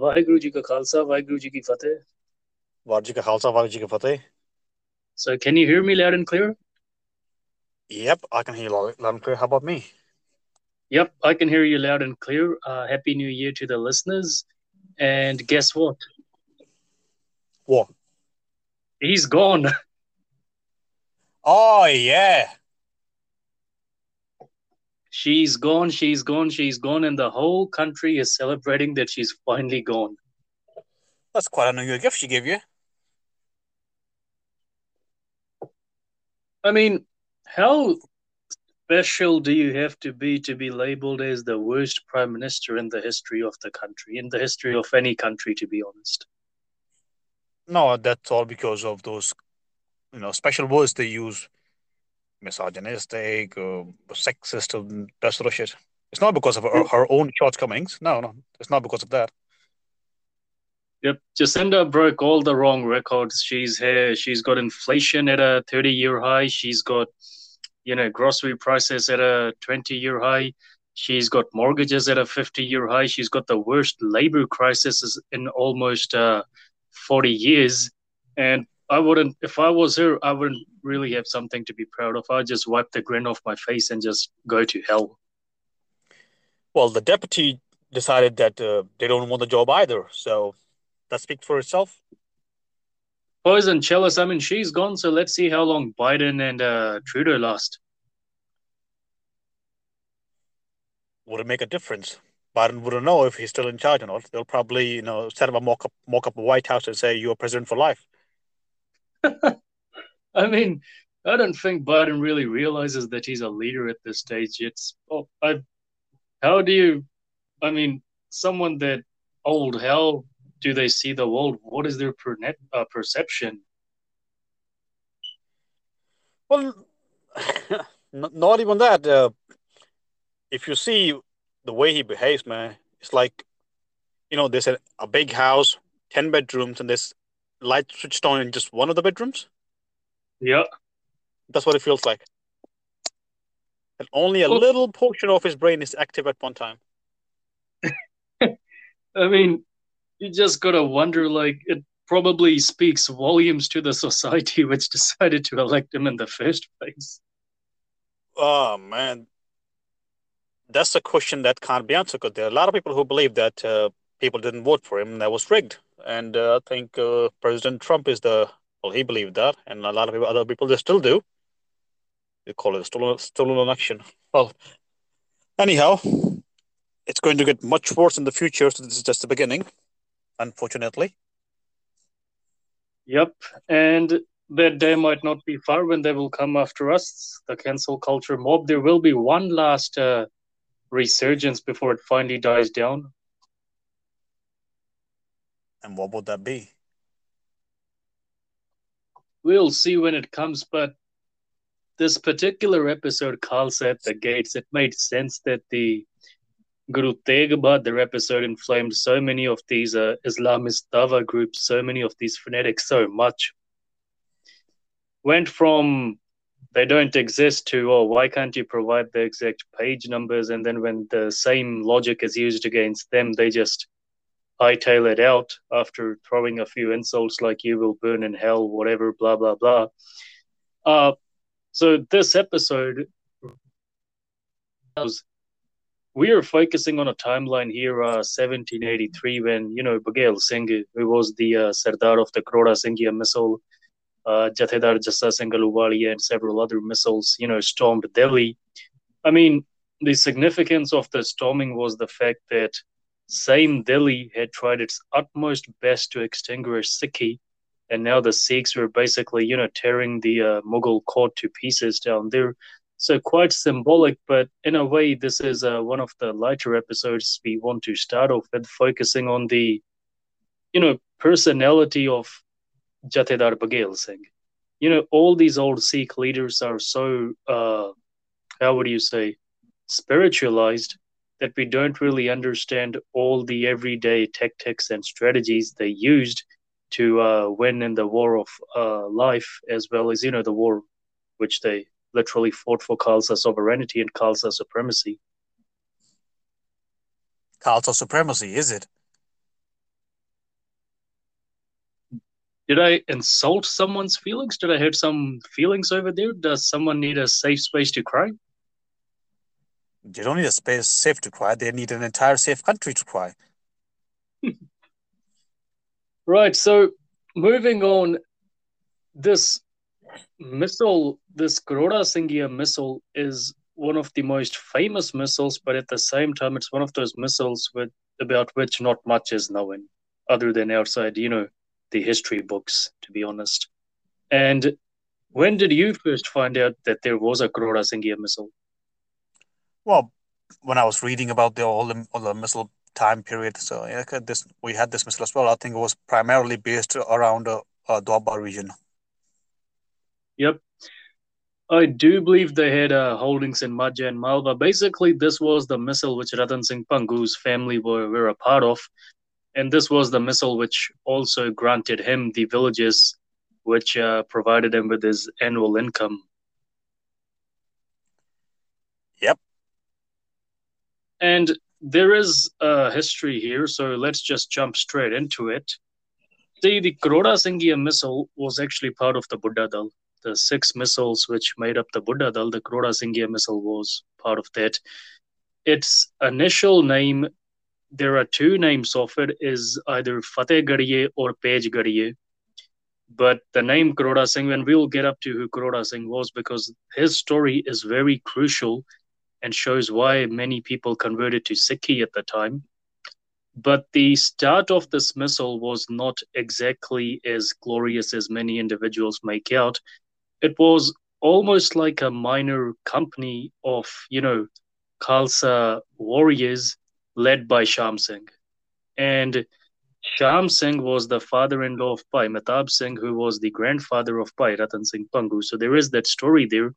ਵਾਹਿਗੁਰੂ ਜੀ ਕਾ ਖਾਲਸਾ ਵਾਹਿਗੁਰੂ ਜੀ ਕੀ ਫਤਿਹ ਵਾਹਿਗੁਰੂ ਜੀ ਕਾ ਖਾਲਸਾ ਵਾਹਿਗੁਰੂ ਜੀ ਕੀ ਫਤਿਹ So can you hear me loud and clear? Yep, I can hear you loud loud and clear. How about me? Yep, I can hear you loud and clear. Uh, Happy New Year to the listeners. And guess what? What? He's gone. Oh yeah. She's gone, she's gone, she's gone, and the whole country is celebrating that she's finally gone. That's quite a New gift she gave you. I mean, how special do you have to be to be labeled as the worst prime minister in the history of the country, in the history of any country, to be honest? No, that's all because of those, you know, special words they use, misogynistic, uh, sexist, and that sort of shit. It's not because of her, her own shortcomings. No, no, it's not because of that. Yep, Jacinda broke all the wrong records. She's here. She's got inflation at a 30-year high. She's got, you know, grocery prices at a 20-year high. She's got mortgages at a 50-year high. She's got the worst labor crisis in almost uh, 40 years. And I wouldn't, if I was her, I wouldn't really have something to be proud of. I'd just wipe the grin off my face and just go to hell. Well, the deputy decided that uh, they don't want the job either. So that speaks for itself. Poison Chalice, I mean, she's gone, so let's see how long Biden and uh, Trudeau last. Would it make a difference? Biden wouldn't know if he's still in charge or not. They'll probably, you know, set up a mock up, mock up a White House and say you're president for life. I mean, I don't think Biden really realizes that he's a leader at this stage. It's oh, I, how do you? I mean, someone that old, how do they see the world? What is their per uh, perception? Well, not even that. Uh, if you see the way he behaves, man, it's like, you know, there's a, a big house, 10 bedrooms, and there's light switched on in just one of the bedrooms. Yeah. That's what it feels like. And only a Well- little portion of his brain is active at one time. I mean, you just gotta wonder. Like, it probably speaks volumes to the society which decided to elect him in the first place. Oh, man. That's a question that can't be answered because there are a lot of people who believe that uh, people didn't vote for him and that was rigged. And uh, I think uh, President Trump is the, well, he believed that. And a lot of people, other people, they still do. They call it stolen, stolen election. Well, anyhow, it's going to get much worse in the future. So this is just the beginning, unfortunately. Yep, and that day might not be far when they will come after us, the cancel culture mob. There will be one last uh, resurgence before it finally dies down. And what would that be? We'll see when it comes, but this particular episode, Khalsa at the gates, it made sense that the Guru Tegh Bahadur episode inflamed so many of these uh, Islamist Dawa groups, so many of these fanatics so much. Went from they don't exist to, oh, why can't you provide the exact page numbers? And then when the same logic is used against them, they just hightail it out after throwing a few insults like you will burn in hell, whatever, blah, blah, blah. Uh, so this episode was we are focusing on a timeline here, uh, 1783, when, you know, Baghel Singh, who was the uh, Sardar of the Karora Singhia misl, uh, Jathedar Jassa Singh Ahluwalia, and several other misls, you know, stormed Delhi. I mean, the significance of the storming was the fact that same Delhi had tried its utmost best to extinguish Sikhi, and now the Sikhs were basically, you know, tearing the uh, Mughal court to pieces down there. So quite symbolic, but in a way, this is uh, one of the lighter episodes we want to start off with, focusing on the, you know, personality of Jathedar Baghel Singh. You know, all these old Sikh leaders are so, uh, how would you say, spiritualized that we don't really understand all the everyday tactics and strategies they used to uh, win in the war of uh, life, as well as, you know, the war which they literally fought for Khalsa sovereignty and Khalsa supremacy. Khalsa supremacy, is it? Did I insult someone's feelings? Did I hurt some feelings over there? Does someone need a safe space to cry? They don't need a space safe to cry. They need an entire safe country to cry. right. So moving on, this misl, this Karora Singhia misl, is one of the most famous misls, but at the same time, it's one of those misls with about which not much is known, other than outside, you know, the history books, to be honest. And when did you first find out that there was a Karora Singhia misl? Well, when I was reading about the all the, all the misl time period, so yeah, this we had this misl as well. I think it was primarily based around uh, uh, Doaba region. Yep. I do believe they had uh, holdings in Majha and Malwa. Basically, this was the misl which Ratan Singh Bhangu's family were, were a part of. And this was the misl which also granted him the villages which uh, provided him with his annual income. Yep. And there is a history here, so let's just jump straight into it. The Karora Singhia misl was actually part of the Buddha Dal the six misls which made up the Buddha Dal, the Singha misl was part of that. Its initial name, there are two names of it, is either Fatehgarhye or Pej But the name Karora Singh, and we'll get up to who Karora Singh was because his story is very crucial and shows why many people converted to Sikhi at the time. But the start of this misl was not exactly as glorious as many individuals make out it was almost like a minor company of, you know, Khalsa warriors led by Sham Singh. And Sham Singh was the father-in-law of Bhai Mehtab Singh, who was the grandfather of Bhai Ratan Singh Bhangu. So there is that story there.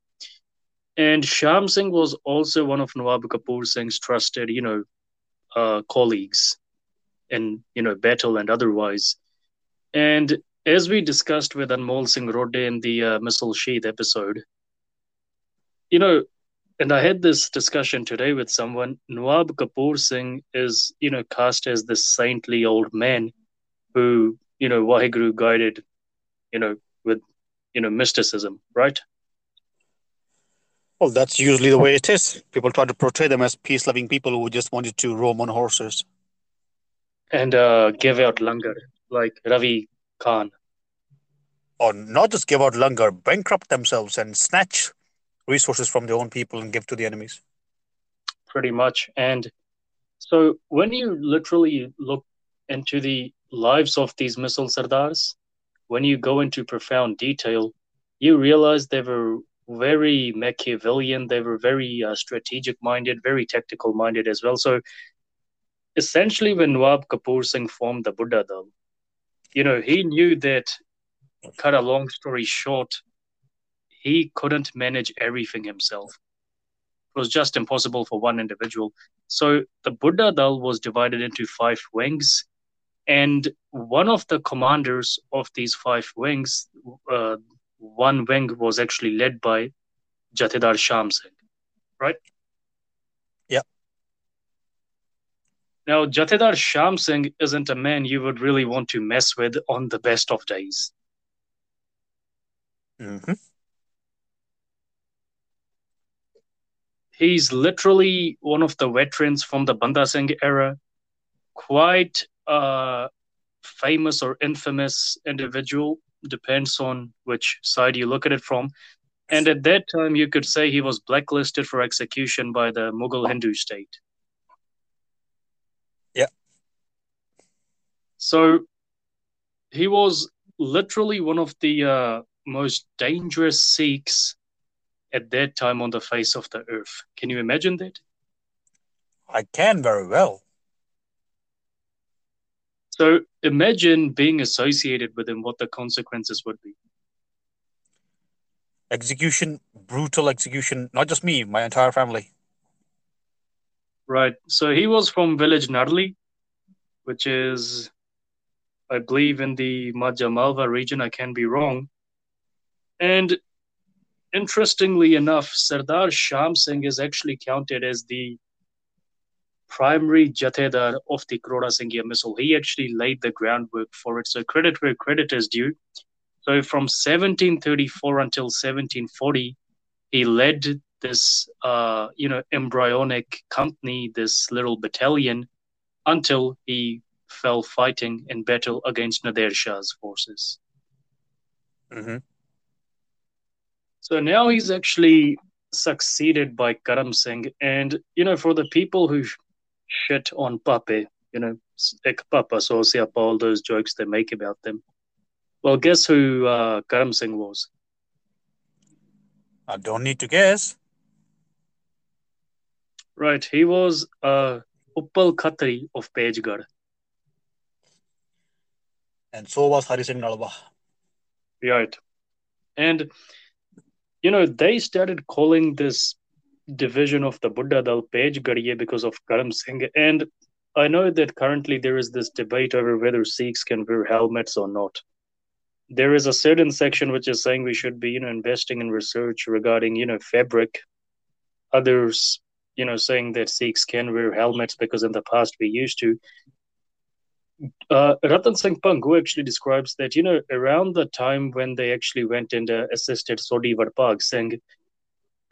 And Sham Singh was also one of Nawab Kapoor Singh's trusted, you know, uh, colleagues in, you know, battle and otherwise. And as we discussed with Anmol Singh Rode in the uh, Missile Sheath episode, you know, and I had this discussion today with someone. Nawab Kapoor Singh is, you know, cast as this saintly old man who, you know, Waheguru guided, you know, with, you know, mysticism, right? Well, that's usually the way it is. People try to portray them as peace loving people who just wanted to roam on horses. And uh, give out langar, like Ravi Khan. Or not just give out langar, bankrupt themselves and snatch resources from their own people and give to the enemies. Pretty much. And so when you literally look into the lives of these misl sardars, when you go into profound detail, you realize they were very Machiavellian. They were very uh, strategic minded, very tactical minded as well. So essentially, when Nawab Kapoor Singh formed the Buddha Dal, you know, he knew that, cut a long story short, he couldn't manage everything himself. It was just impossible for one individual. So the Buddha Dal was divided into five wings. And one of the commanders of these five wings, uh, one wing was actually led by Jathedar Sham Singh, right? Yeah. Now, Jathedar Sham Singh isn't a man you would really want to mess with on the best of days. Mm-hmm. He's literally one of the veterans from the Banda Singh era, quite a famous or infamous individual, depends on which side you look at it from. And at that time, you could say he was blacklisted for execution by the Mughal Hindu state. Yeah. So he was literally one of the uh, most dangerous Sikhs at that time on the face of the earth. Can you imagine that? I can very well. So imagine being associated with him, what the consequences would be. Execution, brutal execution, not just me, my entire family. Right. So he was from village Narli, which is I believe in the Malwa region. I can be wrong. And interestingly enough, Sardar Sham Singh is actually counted as the primary Jathedar of the Karora Singhia misl. He actually laid the groundwork for it. So credit where credit is due. So from 1734 until 1740, he led this, uh, you know, embryonic company, this little battalion, until he fell fighting in battle against Nader Shah's forces. Mm-hmm. So now he's actually succeeded by Karam Singh. And, you know, for the people who shit on Pape, you know, Ek Papa, Sosia, all those jokes they make about them. Well, guess who uh, Karam Singh was? I don't need to guess. Right, he was uh, Uppal Khatri of Pejgarh. And so was Hari Singh Nalwa. Right. And, you know, they started calling this division of the Buddha Dal Pejgarh because of Karam Singh. And I know that currently there is this debate over whether Sikhs can wear helmets or not. There is a certain section which is saying we should be you know investing in research regarding you know fabric. Others you know saying that sikhs can wear helmets because in the past we used to. Uh, Ratan Singh Pang, who actually describes that, you know, around the time when they actually went and uh, assisted Sodhi Vadbhag Singh,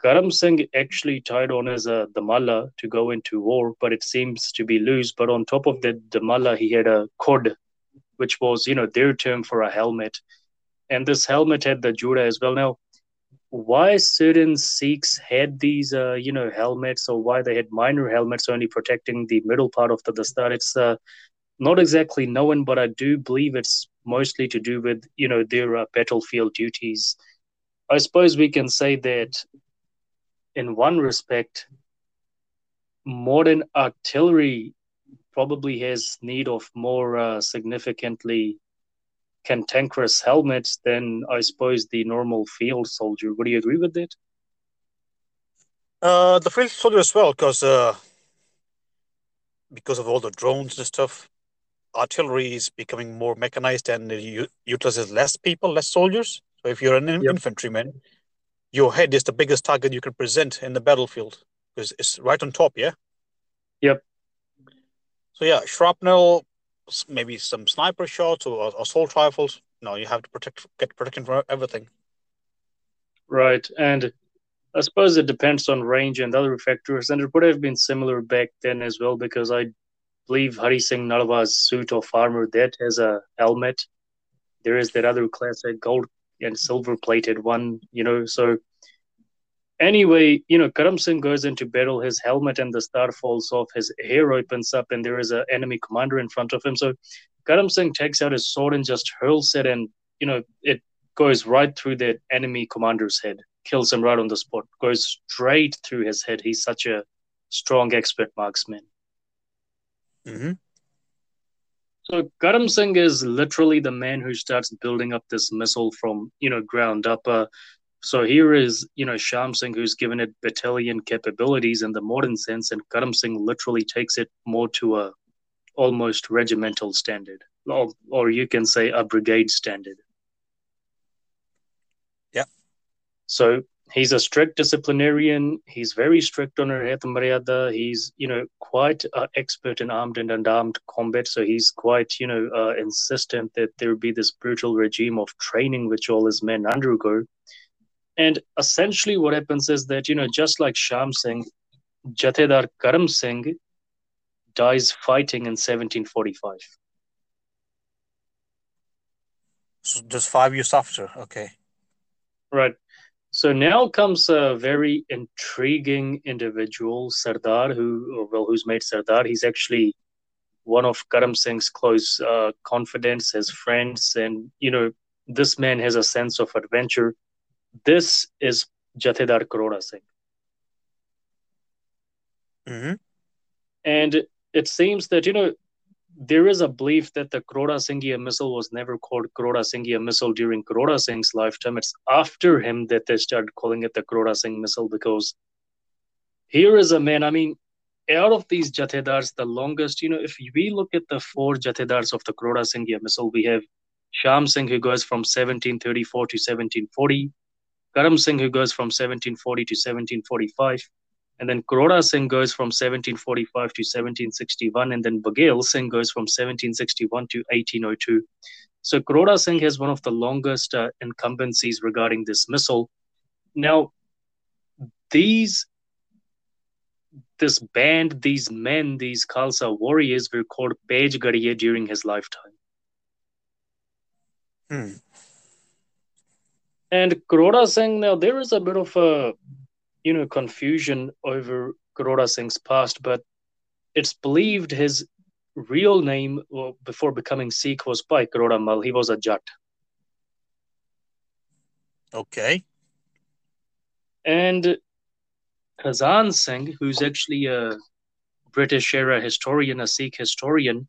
Karam Singh actually tied on his uh, damala to go into war, but it seems to be loose. But on top of that damala, he had a khod which was you know their term for a helmet, and this helmet had the juda as well. Now, why certain Sikhs had these uh, you know helmets, or why they had minor helmets only protecting the middle part of the dastar, it's uh, not exactly known, but I do believe it's mostly to do with you know their uh, battlefield duties. I suppose we can say that in one respect, modern artillery probably has need of more uh, significantly cantankerous helmets than I suppose the normal field soldier. Would you agree with that? Uh, the field soldier as well, because uh, because of all the drones and stuff, artillery is becoming more mechanized and utilizes less people, less soldiers. So if you're an yep. infantryman, your head is the biggest target you can present in the battlefield because it's right on top. Yeah. Yep. So yeah, shrapnel, maybe some sniper shots or assault rifles. No, you have to protect, get protection from everything. Right, and I suppose it depends on range and other factors, and it would have been similar back then as well because I believe Hari Singh Nalwa's suit of armor that has a helmet. There is that other classic gold and silver plated one, you know. So Anyway, you know, Karam Singh goes into battle, his helmet and dastar falls off, his hair opens up, and there is an enemy commander in front of him. So Karam Singh takes out his sword and just hurls it, and, you know, it goes right through the enemy commander's head, kills him right on the spot, goes straight through his head. He's such a strong, expert marksman. Mm-hmm. So Karam Singh is literally the man who starts building up this misl from you know ground up. Uh, so here is, you know, Sham Singh who's given it battalion capabilities in the modern sense, and Karam Singh literally takes it more to a almost regimental standard, or, or you can say a brigade standard. Yeah. So he's a strict disciplinarian. He's very strict on Maryada. He's, you know, quite uh, expert in armed and unarmed combat. So he's quite, you know, uh, insistent that there be this brutal regime of training which all his men undergo. And essentially, what happens is that, you know, just like Sham Singh, Jathedar Karam Singh dies fighting in 1745. So just five years after, okay. Right. So now comes a very intriguing individual, Sardar, who, well, who's made Sardar. He's actually one of Karam Singh's close uh, confidants, his friends, and you know, this man has a sense of adventure. This is Jathedar Karora Singh. Mm-hmm. And it seems that, you know, there is a belief that the Karora Singhia misl was never called Karora Singhia misl during Karora Singh's lifetime. It's after him that they started calling it the Karora Singh misl because here is a man, I mean, out of these Jathedars, the longest, you know, if we look at the four Jathedars of the Karora Singhia misl, we have Sham Singh, who goes from 1734 to 1740. Karam Singh, who goes from 1740 to 1745, And then Karora Singh goes from 1745 to 1761, and then Baghel Singh goes from 1761 to 1802. So Karora Singh has one of the longest uh, incumbencies regarding dismissal. Now, these this band, these men, these Khalsa warriors were called Pej Gadiye during his lifetime. Hmm. And Karora Singh, now there is a bit of a you know confusion over Karora Singh's past, but it's believed his real name well, before becoming Sikh was Pai Karora Mal. He was a Jat. Okay. And Khazan Singh, who's actually a British era historian, a Sikh historian,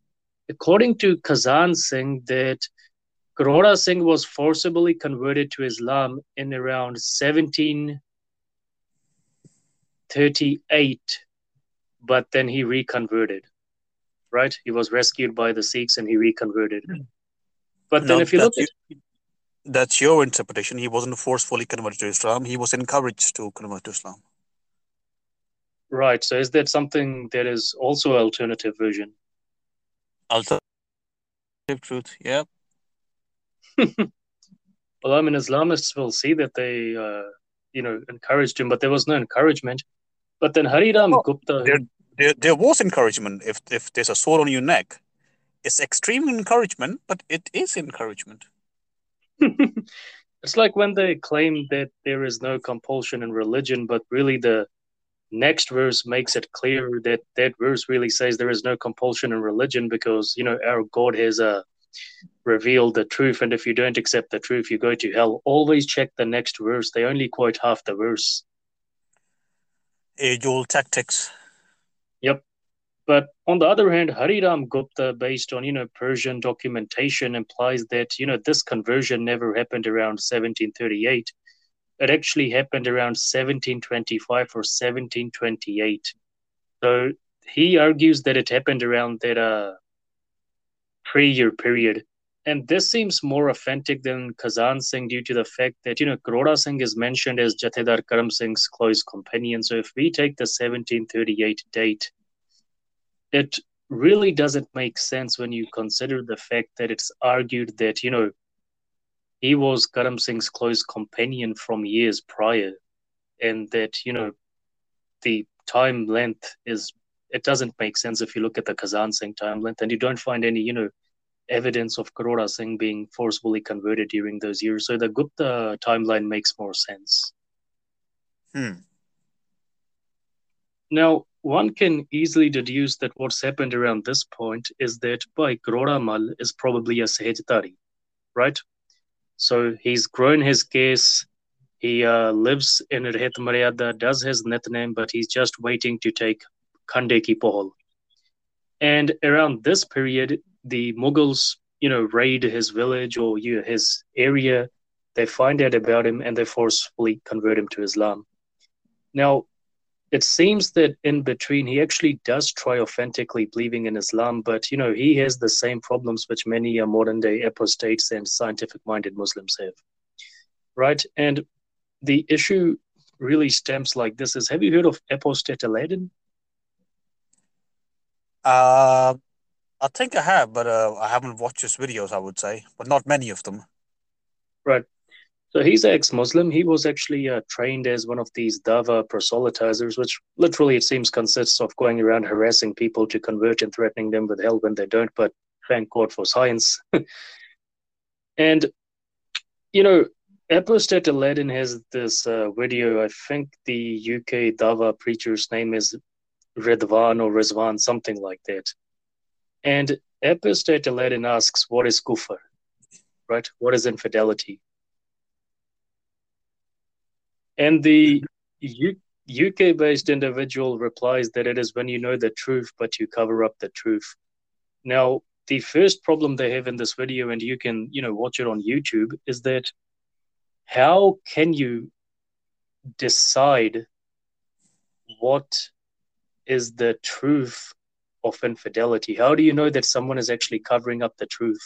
according to Khazan Singh, that Karora Singh was forcibly converted to Islam in around 1738, but then he reconverted. Right? He was rescued by the Sikhs and he reconverted. But then, No, if you look that's, at that's your interpretation. He wasn't forcefully converted to Islam. He was encouraged to convert to Islam. right, so is that something that is also an alternative version? Alternative truth. Yeah. Well, I mean, Islamists will see that they, uh, you know, encouraged him, but there was no encouragement. But then Hariram Oh, Gupta, There, there, there was encouragement. If if there's a sword on your neck, it's extreme encouragement, but it is encouragement. it's like when they claim that there is no compulsion in religion, but really the next verse makes it clear that that verse really says there is no compulsion in religion because you know our God has uh, revealed the truth, and if you don't accept the truth, you go to hell. Always check the next verse; they only quote half the verse. Age old tactics. Yep. But on the other hand, Hariram Gupta, based on you know Persian documentation, implies that you know this conversion never happened around 1738. It actually happened around 1725 or 1728. So he argues that it happened around that uh, three-year period. And this seems more authentic than Khazan Singh due to the fact that, you know, Karora Singh is mentioned as Jathedar Karam Singh's close companion. So if we take the 1738 date, it really doesn't make sense when you consider the fact that it's argued that, you know, he was Karam Singh's close companion from years prior, and that, you know, the time length is, it doesn't make sense if you look at the Khazan Singh time length, and you don't find any, you know, evidence of Karora Singh being forcibly converted during those years. So the Gupta timeline makes more sense. Hmm. Now, one can easily deduce that what's happened around this point is that by Karora Mal is probably a Sahajdhari, right? So he's grown his case. He uh, lives in Rehet Maryada, does his nitnem, but he's just waiting to take Khande ki Pohol. And around this period, the Mughals, you know, raid his village or you know, his area. They find out about him and they forcefully convert him to Islam. Now, it seems that in between he actually does try authentically believing in Islam, but you know he has the same problems which many modern day apostates and scientific minded Muslims have, right? And the issue really stems like this: is Have you heard of apostate Aladdin? Uh, I think I have, but uh, I haven't watched his videos. I would say, but not many of them. Right. So he's ex-Muslim. He was actually uh, trained as one of these dava proselytizers, which literally it seems consists of going around harassing people to convert and threatening them with hell when they don't. But thank God for science. and you know, Apostate Aladdin has this uh, video. I think the UK dava preacher's name is Redwan or Rizwan, something like that. And Apostate Aladdin asks, "What is kufr?" Right? What is infidelity? And the UK based individual replies that it is when you know the truth, but you cover up the truth. Now, the first problem they have in this video, and you can, you know, watch it on YouTube, is that how can you decide what is the truth of infidelity? How do you know that someone is actually covering up the truth?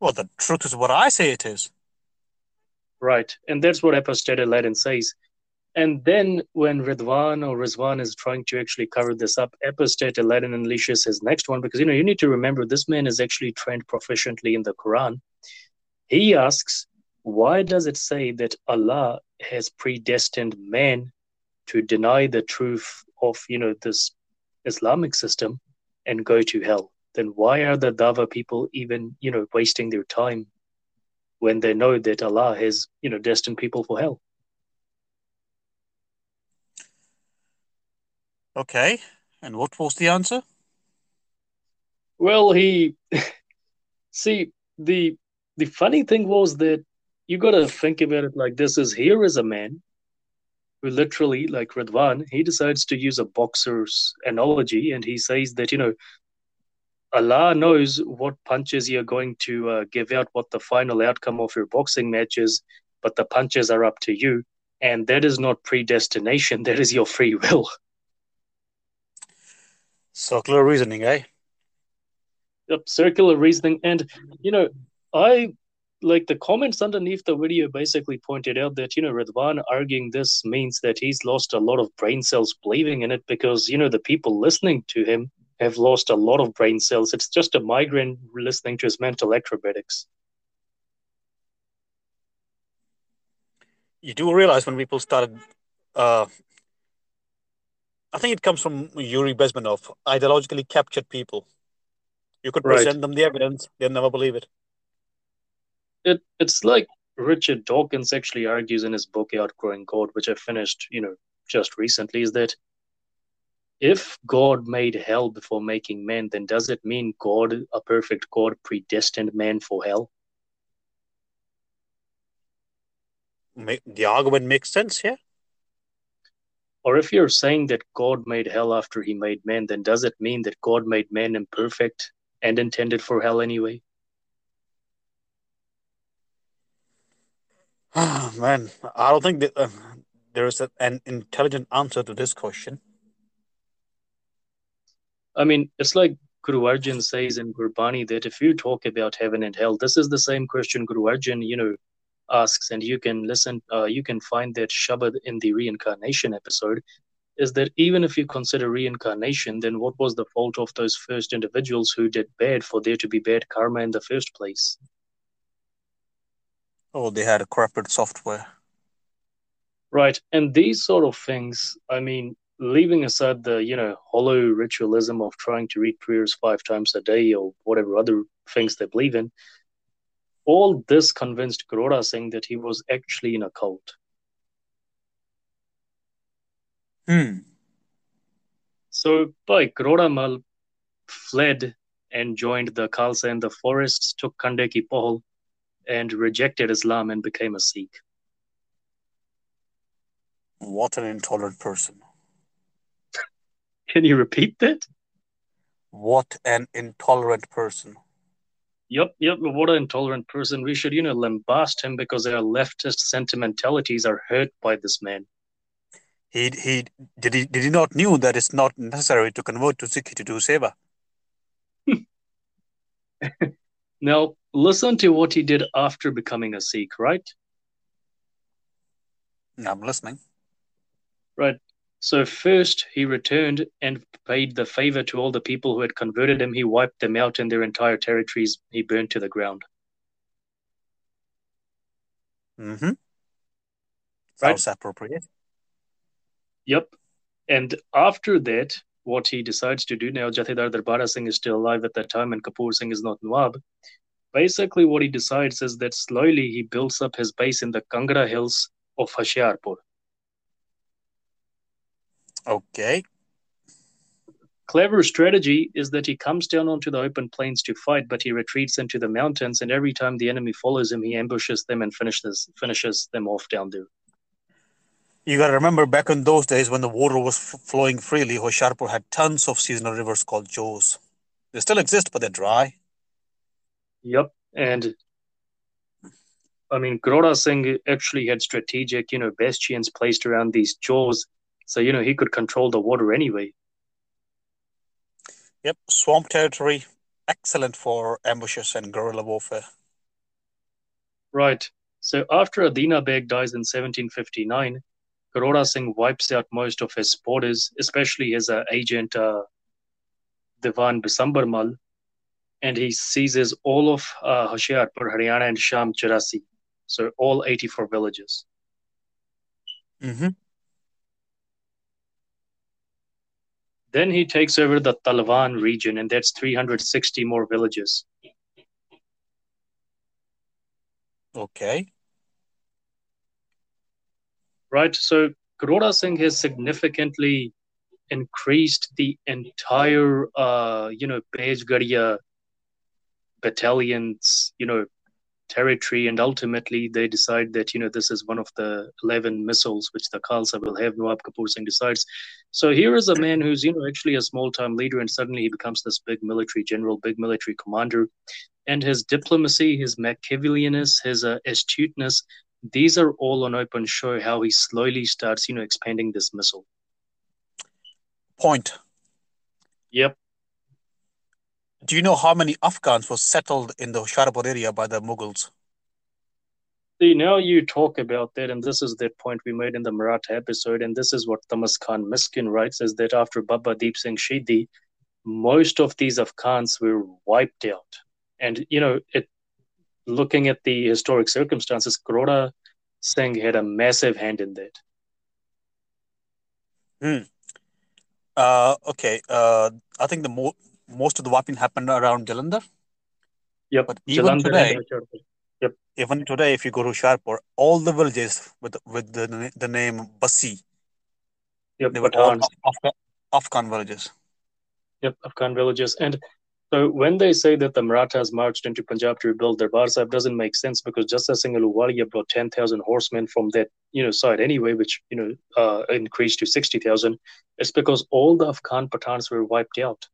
Well, the truth is what I say it is. Right. And that's what Apostate Aladdin says. And then when Ridwan or Rizwan is trying to actually cover this up, Apostate Aladdin unleashes his next one because you know you need to remember this man is actually trained proficiently in the Quran. He asks, why does it say that Allah has predestined man to deny the truth of you know this Islamic system and go to hell? Then why are the Dava people even you know wasting their time when they know that Allah has you know destined people for hell? Okay, and what was the answer? Well, he see the the funny thing was that you got to think about it like this: is here is a man literally, like Radwan, he decides to use a boxer's analogy, and he says that you know Allah knows what punches you're going to uh, give out, what the final outcome of your boxing match is, but the punches are up to you, and that is not predestination; that is your free will. Circular reasoning, eh? Yep, circular reasoning. And, you know, I like the comments underneath the video basically pointed out that, you know, Ridwan arguing this means that he's lost a lot of brain cells believing in it because, you know, the people listening to him have lost a lot of brain cells. It's just a migraine listening to his mental acrobatics. You do realize when people started uh, I think it comes from Yuri Bezmenov, ideologically captured people. You could present right. them the evidence, they'll never believe it. It it's like Richard Dawkins actually argues in his book Outgrowing God, which I finished, you know, just recently, is that if God made hell before making man, then does it mean God, a perfect God, predestined man for hell? The argument makes sense here. Or if you're saying that God made hell after he made man, then does it mean that God made man imperfect and intended for hell anyway? Oh, man, I don't think that, uh, there is a, an intelligent answer to this question. I mean, it's like Guru Arjan says in Gurbani that if you talk about heaven and hell, this is the same question Guru Arjan, you know, asks, and you can listen, uh, you can find that Shabad in the reincarnation episode, is that even if you consider reincarnation, then what was the fault of those first individuals who did bad for there to be bad karma in the first place? Oh, they had a corrupted software. Right. And these sort of things, I mean, leaving aside the, you know, hollow ritualism of trying to read prayers five times a day or whatever other things they believe in, all this convinced Karora Singh that he was actually in a cult. Hmm. So, by Karora Mal fled and joined the Khalsa in the forests, took Khande ki Pahal, and rejected Islam and became a Sikh. What an intolerant person. Can you repeat that? What an intolerant person. Yep, yep. What an intolerant person. We should, you know, lambast him because our leftist sentimentalities are hurt by this man. He he did he did he not knew that it's not necessary to convert to Sikh to do seva. now listen to what he did after becoming a Sikh, right? I'm listening. Right. So first he returned and paid the favor to all the people who had converted him. He wiped them out and their entire territories he burned to the ground. Mm-hmm. Sounds right? appropriate. Yep. And after that, what he decides to do now, Jathedar Darbara Singh is still alive at that time and Kapoor Singh is not Nawab. Basically, what he decides is that slowly he builds up his base in the Kangra hills of Hoshiarpur. Okay. Clever strategy is that he comes down onto the open plains to fight, but he retreats into the mountains, and every time the enemy follows him, he ambushes them and finishes finishes them off down there. You got to remember back in those days when the water was f- flowing freely, Hoshiarpur had tons of seasonal rivers called Jos. They still exist, but they're dry. Yep, and I mean, Karora Singh actually had strategic, you know, bastions placed around these jaws. so, you know, he could control the water anyway. Yep, swamp territory, excellent for ambushes and guerrilla warfare. Right. So after Adina Beg dies in 1759, Karora Singh wipes out most of his supporters, especially his uh, agent uh, Diwan Bisambar Mal, and he seizes all of uh, Hoshiarpur, Haryana, and Sham Chaurasi, so all 84 villages. Mm-hmm. Then he takes over the Talwan region, and that's 360 more villages. Okay. Right. So Karora Singh has significantly increased the entire, uh, you know, Pejgaria battalions, you know, territory, and ultimately they decide that you know this is one of the eleven misls which the Khalsa will have. Nawab Kapoor Singh decides. So here is a man who's you know actually a small time leader, and suddenly he becomes this big military general, big military commander, and his diplomacy, his Machiavellianness, his uh, astuteness. These are all on open show how he slowly starts, you know, expanding this misl. Point. Yep. Do you know how many Afghans were settled in the Hoshiarpur area by the Mughals? See, now you talk about that, and this is that point we made in the Maratha episode, and this is what Tahmas Khan Miskin writes, is that after Baba Deep Singh Shahidi, most of these Afghans were wiped out. And, you know, it looking at the historic circumstances, Karora Singh had a massive hand in that. Hmm. Uh, okay. Uh, I think the mo- most of the wiping happened around Jalandhar. Yep. But even Jalandhar today. Yep. even today, if you go to Sharpur, all the villages with with the the name Bassi, Yep. they were all Afghan, Afghan villages. Yep, Afghan villages. And so when they say that the Marathas marched into Punjab to rebuild Darbar Sahib doesn't make sense because Jassa Singh Ahluwalia brought 10,000 horsemen from that, you know, side anyway, which, you know, uh, increased to 60,000. It's because all the Afghan Pathans were wiped out.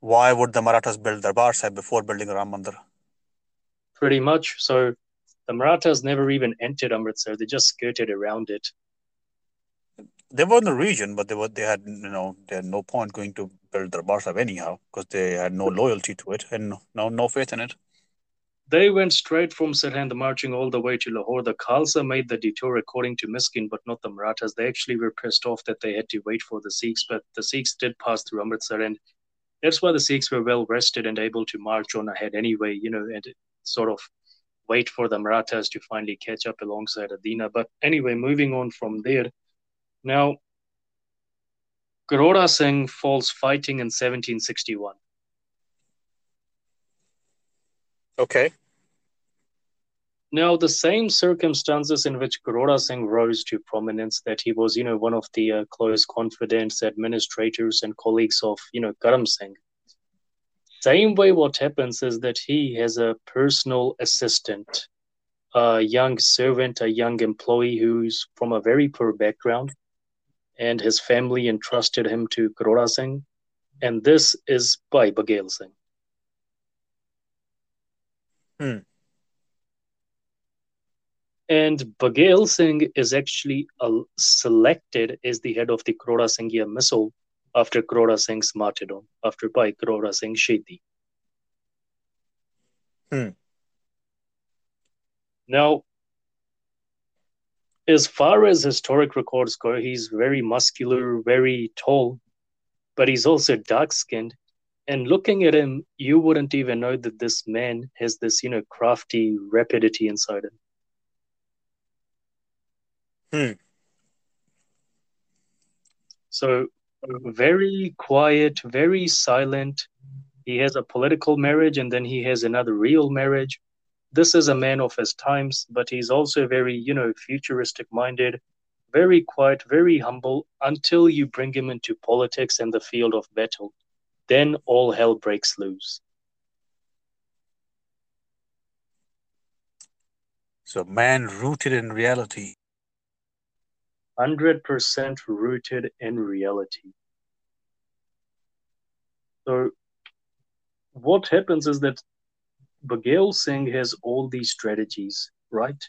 Why would the Marathas build Darbar Sahib before building Ram Mandir? Pretty much. So the Marathas never even entered Amritsar. They just skirted around it. They were in the region, but they were they had you know they had no point going to build Darbar Sahib anyhow because they had no loyalty to it and no no faith in it. They went straight from Sirhind, marching all the way to Lahore. The Khalsa made the detour according to Miskin, but not the Marathas. They actually were pissed off that they had to wait for the Sikhs, but the Sikhs did pass through Amritsar, and that's why the Sikhs were well rested and able to march on ahead anyway, you know, and sort of wait for the Marathas to finally catch up alongside Adina. But anyway, moving on from there. Now, Karora Singh falls fighting in 1761. Okay. Now, the same circumstances in which Karora Singh rose to prominence, that he was, you know, one of the uh, close confidants, administrators, and colleagues of, you know, Karam Singh. Same way, what happens is that he has a personal assistant, a young servant, a young employee who's from a very poor background, and his family entrusted him to Karora Singh, and this is by Baghel Singh. Hmm. And Baghel Singh is actually uh, selected as the head of the Karora Singhia misl after Karora Singh's martyrdom, after by Karora Singh Shahidi. Hmm. Now, as far as historic records go, he's very muscular, very tall, but he's also dark skinned. And looking at him, you wouldn't even know that this man has this, you know, crafty rapidity inside him. Hmm. So, very quiet, very silent. He has a political marriage and then he has another real marriage. This is a man of his times, but he's also very, you know, futuristic minded, very quiet, very humble until you bring him into politics and the field of battle. Then all hell breaks loose. So man rooted in reality. 100% rooted in reality. So, what happens is that Baghel Singh has all these strategies, right?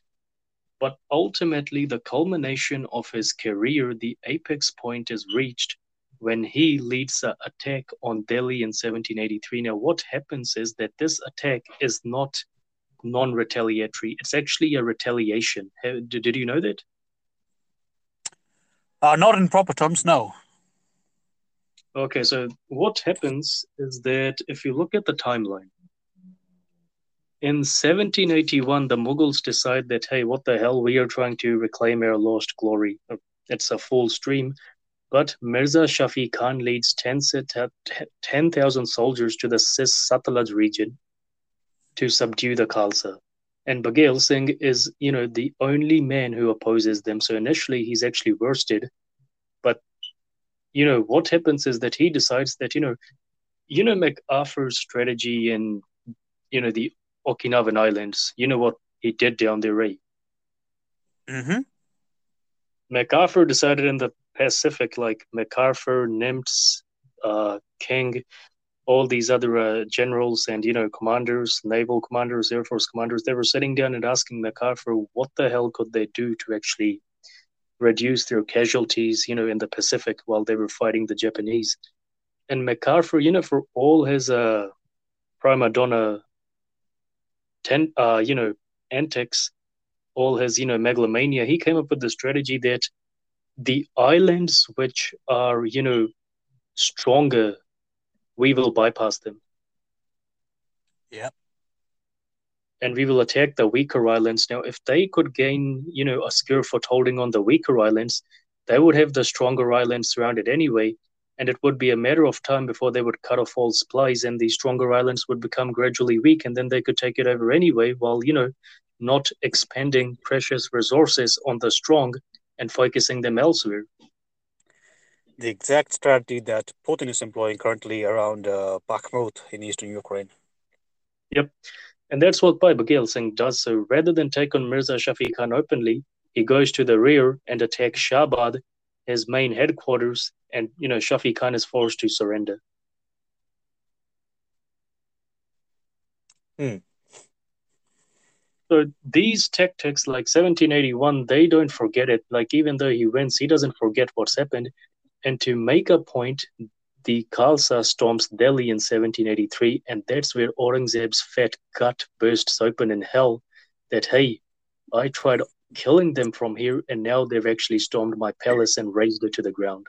But ultimately, the culmination of his career, the apex point is reached when he leads an attack on Delhi in 1783. Now, what happens is that this attack is not non retaliatory, it's actually a retaliation. Did you know that? Uh, not in proper terms, no. Okay, so what happens is that if you look at the timeline, in 1781, the Mughals decide that, hey, what the hell, we are trying to reclaim our lost glory. It's a full stream. But Mirza Shafi Khan leads 10,000 soldiers to the Cis Satluj region to subdue the Khalsa. And Baghel Singh is, you know, the only man who opposes them. So initially he's actually worsted. But, you know, what happens is that he decides that, you know, you know, MacArthur's strategy in, you know, the Okinawan Islands, you know what he did down there, right? Mm-hmm. MacArthur decided in the Pacific, like MacArthur, Nimitz, uh, King, all these other uh, generals and you know commanders, naval commanders, air force commanders, they were sitting down and asking MacArthur what the hell could they do to actually reduce their casualties, you know, in the Pacific while they were fighting the Japanese. And MacArthur, you know, for all his uh, prima donna, ten, uh, you know, antics, all his you know megalomania, he came up with the strategy that the islands which are you know stronger we will bypass them. Yeah and we will attack the weaker islands. Now if they could gain you know a secure footholding on the weaker islands they would have the stronger islands surrounded anyway and it would be a matter of time before they would cut off all supplies and the stronger islands would become gradually weak and then they could take it over anyway while you know not expending precious resources on the strong and focusing them elsewhere. The exact strategy that Putin is employing currently around uh, Bakhmut in eastern Ukraine. Yep. And that's what Pai Singh does. So rather than take on Mirza Shafi Khan openly, he goes to the rear and attacks Shahabad, his main headquarters, and you know Shafi Khan is forced to surrender. Hmm. So these tactics, like 1781, they don't forget it. Like even though he wins, he doesn't forget what's happened. And to make a point, the Khalsa storms Delhi in 1783, and that's where Aurangzeb's fat gut bursts open in hell. That hey, I tried killing them from here, and now they've actually stormed my palace and razed it to the ground.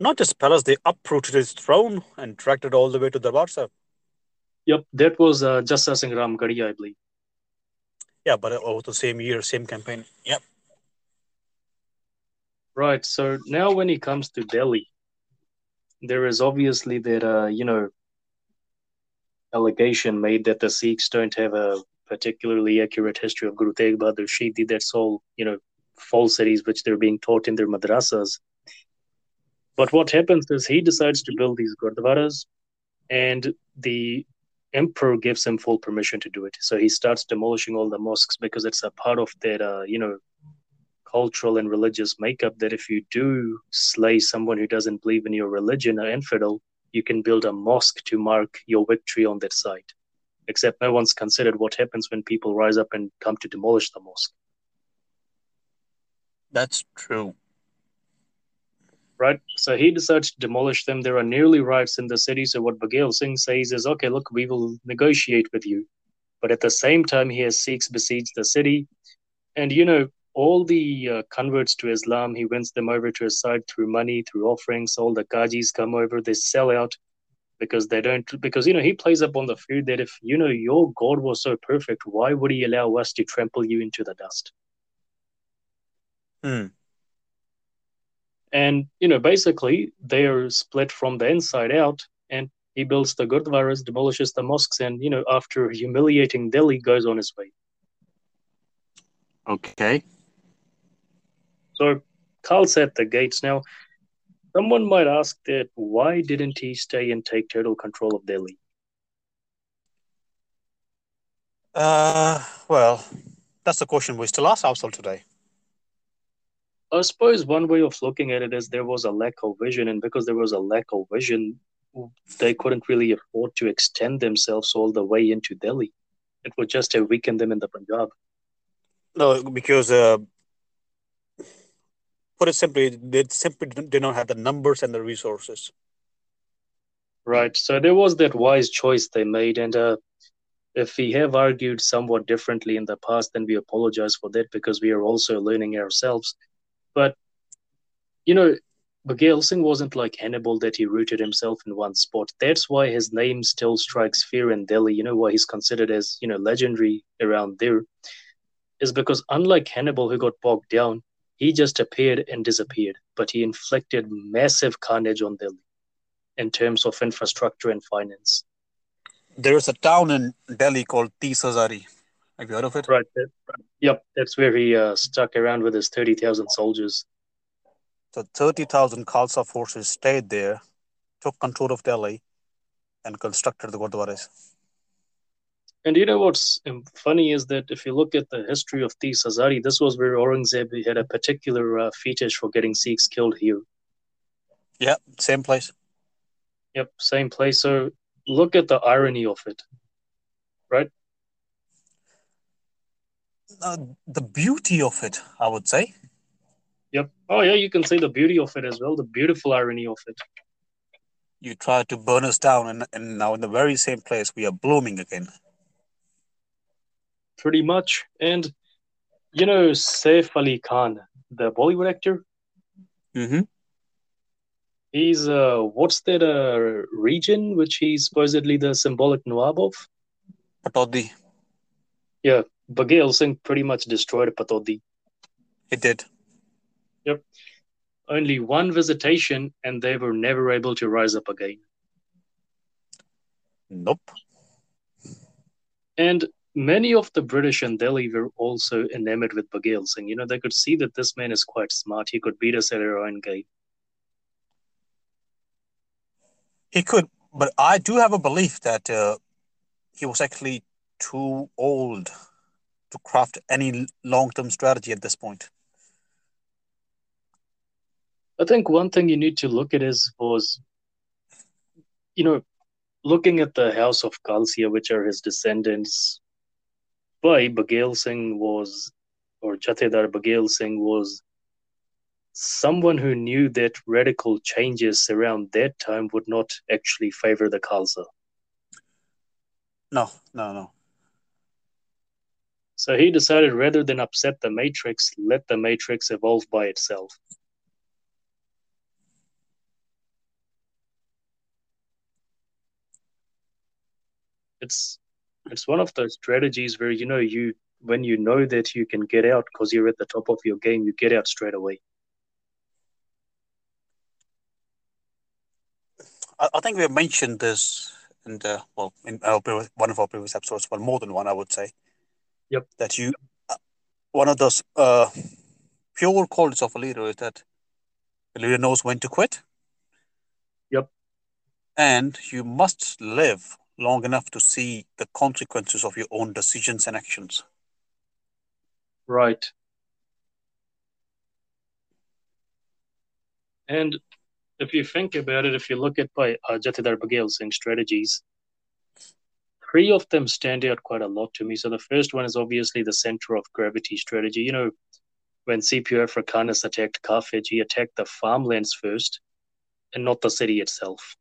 Not just palace, they uprooted his throne and dragged it all the way to the Sahib. Yep, that was uh, Jassa Singh Ramgarhia, I believe. Yeah, but over the same year, same campaign. Yep. Right. So now, when it comes to Delhi, there is obviously that uh, you know allegation made that the Sikhs don't have a particularly accurate history of Guru Tegh Bahadur Shahidi. That's all you know falsities which they're being taught in their madrasas. But what happens is he decides to build these gurdwaras, and the emperor gives him full permission to do it. So he starts demolishing all the mosques because it's a part of that, uh, you know, cultural and religious makeup that if you do slay someone who doesn't believe in your religion or infidel, you can build a mosque to mark your victory on that site. Except no one's considered what happens when people rise up and come to demolish the mosque. That's true right? So he decides to demolish them. There are nearly riots in the city. So what Baghel Singh says is, okay, look, we will negotiate with you. But at the same time, he has Sikhs besiege the city. And, you know, all the uh, converts to Islam, he wins them over to his side through money, through offerings. All the Qazis come over, they sell out because they don't, because, you know, he plays up on the fear that if, you know, your God was so perfect, why would he allow us to trample you into the dust? Hmm and you know basically they are split from the inside out and he builds the gurdwaras demolishes the mosques and you know after humiliating delhi goes on his way okay so Khalsa at the gates now someone might ask that why didn't he stay and take total control of delhi uh well that's the question we still ask ourselves today I suppose one way of looking at it is there was a lack of vision, and because there was a lack of vision, they couldn't really afford to extend themselves all the way into Delhi. It would just have weakened them in the Punjab. No, because uh, put it simply, they simply did not have the numbers and the resources. Right. So there was that wise choice they made, and uh, if we have argued somewhat differently in the past, then we apologize for that because we are also learning ourselves. But you know, Baghel Singh wasn't like Hannibal that he rooted himself in one spot. That's why his name still strikes fear in Delhi. You know why he's considered as you know legendary around there is because unlike Hannibal who got bogged down, he just appeared and disappeared, but he inflicted massive carnage on Delhi in terms of infrastructure and finance. There's a town in Delhi called Tees-Hazari. Have you heard of it? Right. That, yep. That's where he uh, stuck around with his 30,000 soldiers. So 30,000 Khalsa forces stayed there, took control of Delhi, and constructed the Gurdwaras. And you know what's funny is that if you look at the history of Tees-Hazari, this was where Aurangzeb had a particular uh, fetish for getting Sikhs killed here. Yeah, same place. Yep, same place. So look at the irony of it, right? Uh, the beauty of it, I would say. Yep. Oh, yeah, you can see the beauty of it as well, the beautiful irony of it. You try to burn us down, and, and now in the very same place, we are blooming again. Pretty much. And, you know, Saif Ali Khan, the Bollywood actor, Mm-hmm. he's, uh, what's that uh, region which he's supposedly the symbolic Nawab of? Pataudi, Yeah, Baghel Singh pretty much destroyed Pataudi. it did. Yep. Only one visitation, and they were never able to rise up again. Nope. And many of the British in Delhi were also enamored with Baghel Singh. You know, they could see that this man is quite smart. He could beat us at our own game. He could, but I do have a belief that uh, he was actually too old to craft any long term strategy at this point. I think one thing you need to look at is was, you know, looking at the House of Kalsia, which are his descendants. By Baghel Singh was, or Jathedar Baghel Singh was, someone who knew that radical changes around that time would not actually favor the Khalsa. No, no, no. So he decided rather than upset the matrix, let the matrix evolve by itself. It's it's one of those strategies where you know you when you know that you can get out because you're at the top of your game, you get out straight away. I, I think we have mentioned this in the well in our previous, one of our previous episodes, well more than one, I would say. Yep. That you, uh, one of those uh, pure qualities of a leader is that a leader knows when to quit. Yep. And you must live long enough to see the consequences of your own decisions and actions. Right. And if you think about it, if you look at by uh, Jathedar Baghel strategies, three of them stand out quite a lot to me. So the first one is obviously the center of gravity strategy. You know, when Scipio Africanus attacked Carthage, he attacked the farmlands first and not the city itself.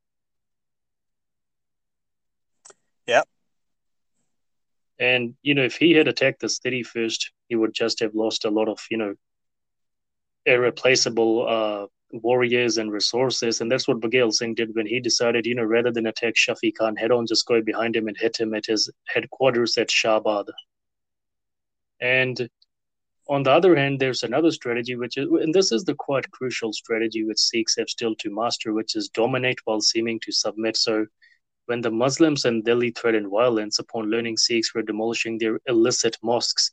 Yeah. And, you know, if he had attacked the city first, he would just have lost a lot of, you know, irreplaceable uh, warriors and resources. And that's what Baghel Singh did when he decided, you know, rather than attack Shafi Khan head on, just go behind him and hit him at his headquarters at Shabad. And on the other hand, there's another strategy, which is, and this is the quite crucial strategy which Sikhs have still to master, which is dominate while seeming to submit. So when the Muslims in Delhi threatened violence upon learning Sikhs were demolishing their illicit mosques,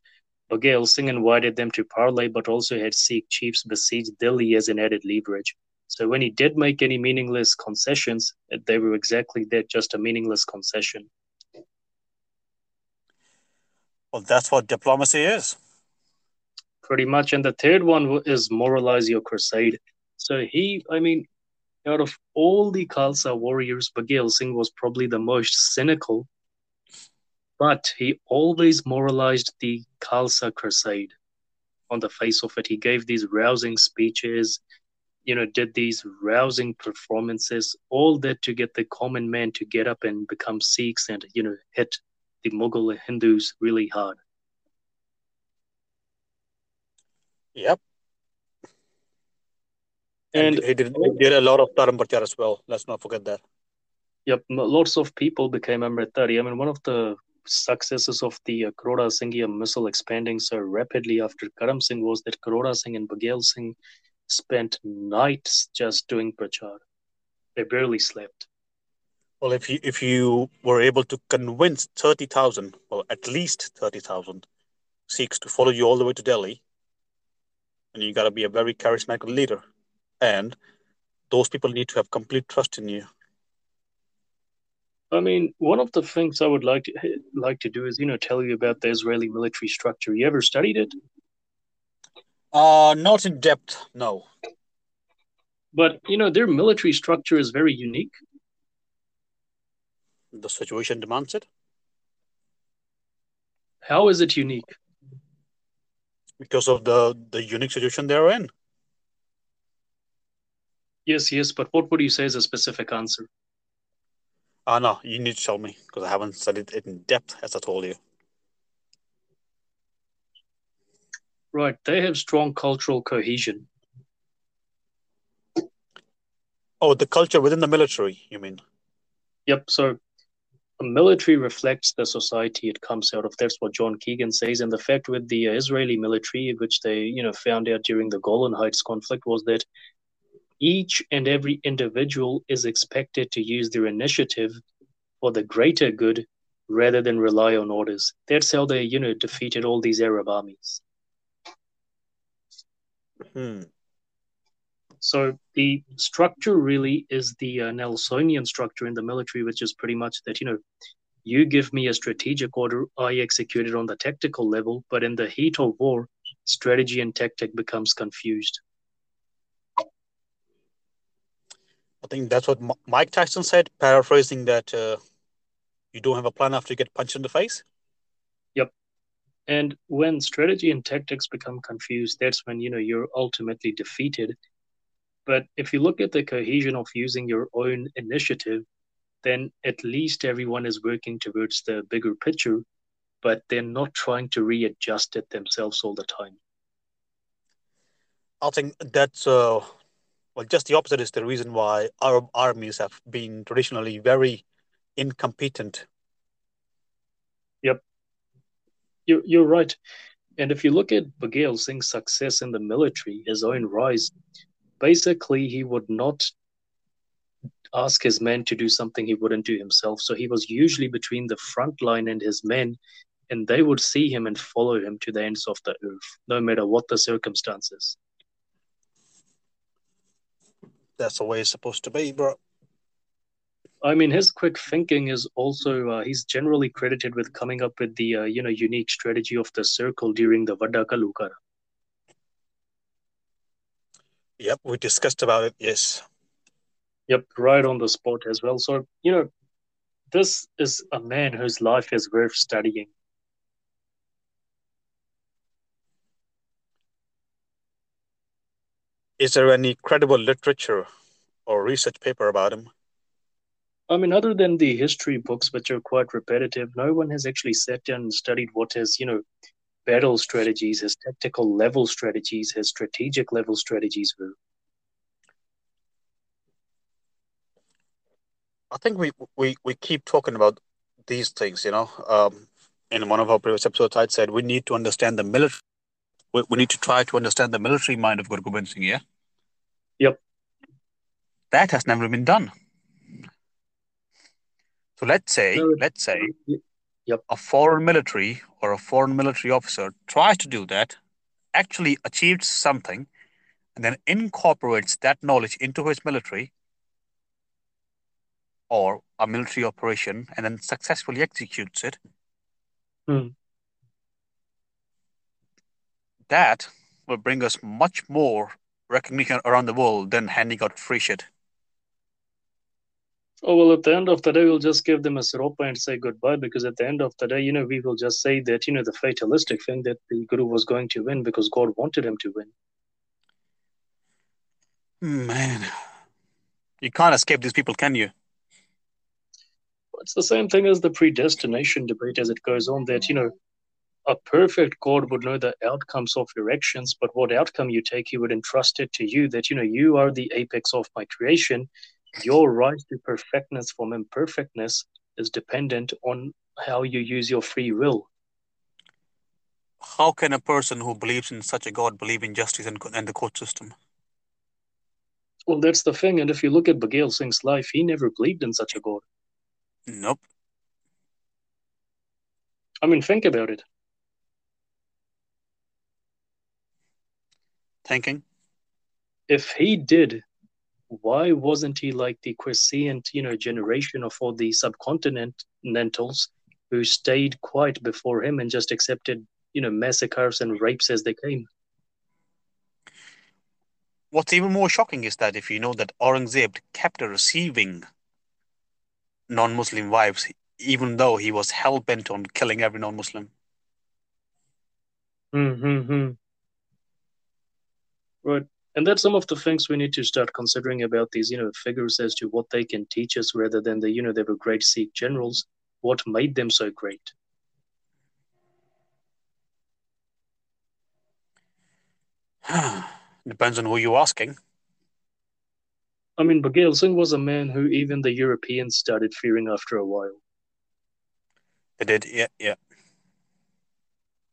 Baghel Singh invited them to parley, but also had Sikh chiefs besiege Delhi as an added leverage. So when he did make any meaningless concessions, uh, they were exactly that, just a meaningless concession. Well, that's what diplomacy is. Pretty much. And the third one is moralize your crusade. So he, I mean, out of all the Khalsa warriors, Baghel Singh was probably the most cynical, but he always moralized the Khalsa crusade on the face of it. He gave these rousing speeches, you know, did these rousing performances, all that to get the common man to get up and become Sikhs and, you know, hit the Mughal Hindus really hard. Yep. And, and he, did, he did a lot of Dharam Prachar as well. Let's not forget that. Yep, lots of people became Amritdhari. I mean, one of the successes of the uh, Karora Singhia misl expanding so rapidly after Karam Singh was that Karora Singh and Baghel Singh spent nights just doing prachar. They barely slept. Well, if you if you were able to convince thirty thousand, well, at least thirty thousand Sikhs to follow you all the way to Delhi, and you got to be a very charismatic leader, and those people need to have complete trust in you. I mean, one of the things I would like to like to do is, you know, tell you about the Israeli military structure. You ever studied it? Uh, not in depth, no. But you know, their military structure is very unique. The situation demands it. How is it unique? Because of the the unique situation they're in. Yes, yes, but what would you say is a specific answer? Ah, uh, no, you need to tell me because I haven't studied it in depth, as I told you. Right, they have strong cultural cohesion. Oh, the culture within the military, you mean? Yep. So the military reflects the society it comes out of. That's what John Keegan says. And the fact with the Israeli military, which they, you know, found out during the Golan Heights conflict, was that each and every individual is expected to use their initiative for the greater good rather than rely on orders. That's how they, unit defeated all these Arab armies. Hmm. So the structure really is the uh, Nelsonian structure in the military, which is pretty much that, you know, you give me a strategic order, I execute it on the tactical level, but in the heat of war, strategy and tactic becomes confused. I think that's what Mike Tyson said, paraphrasing that uh, you don't have a plan after you get punched in the face. Yep. And when strategy and tactics become confused, that's when you know you're ultimately defeated. But if you look at the cohesion of using your own initiative, then at least everyone is working towards the bigger picture, but they're not trying to readjust it themselves all the time. I think that's uh, well, just the opposite is the reason why Arab armies have been traditionally very incompetent. Yep. You're, you're right. And if you look at Baghel Singh's success in the military, his own rise, basically he would not ask his men to do something he wouldn't do himself. So he was usually between the front line and his men, and they would see him and follow him to the ends of the earth, no matter what the circumstances that's the way it's supposed to be, bro. I mean, his quick thinking is also uh, he's generally credited with coming up with the uh, you know unique strategy of the circle during the Vadaka Yep, we discussed about it. Yes. Yep, right on the spot as well. So you know, this is a man whose life is worth studying. Is there any credible literature or research paper about him? I mean, other than the history books, which are quite repetitive, no one has actually sat down and studied what his, you know, battle strategies, his tactical level strategies, his strategic level strategies were. I think we we, we keep talking about these things, you know. Um, in one of our previous episodes, I said we need to understand the military. We, we need to try to understand the military mind of Guru Gobind Singh, yeah? Yep. That has never been done. So let's say, let's say, yep. a foreign military or a foreign military officer tries to do that, actually achieves something, and then incorporates that knowledge into his military or a military operation and then successfully executes it. Hmm. That will bring us much more recognition around the world than handing out free shit. Oh, well, at the end of the day, we'll just give them a siropa and say goodbye because at the end of the day, you know, we will just say that, you know, the fatalistic thing that the Guru was going to win because God wanted him to win. Man, you can't escape these people, can you? It's the same thing as the predestination debate as it goes on that, you know, a perfect God would know the outcomes of your actions, but what outcome you take, he would entrust it to you that, you know, you are the apex of my creation. Your rise to perfectness from imperfectness is dependent on how you use your free will. How can a person who believes in such a God believe in justice and, and the court system? Well, that's the thing. And if you look at Baghel Singh's life, he never believed in such a God. Nope. I mean, think about it. Thinking. If he did, why wasn't he like the quiescent, you know, generation of all the subcontinentals who stayed quiet before him and just accepted, you know, massacres and rapes as they came? What's even more shocking is that if you know that Aurangzeb kept receiving non-Muslim wives, even though he was hell bent on killing every non-Muslim. Mm-hmm. Right. And that's some of the things we need to start considering about these, you know, figures as to what they can teach us rather than the, you know, they were great Sikh generals. What made them so great? Depends on who you're asking. I mean, Baghel Singh was a man who even the Europeans started fearing after a while. They did, yeah, yeah.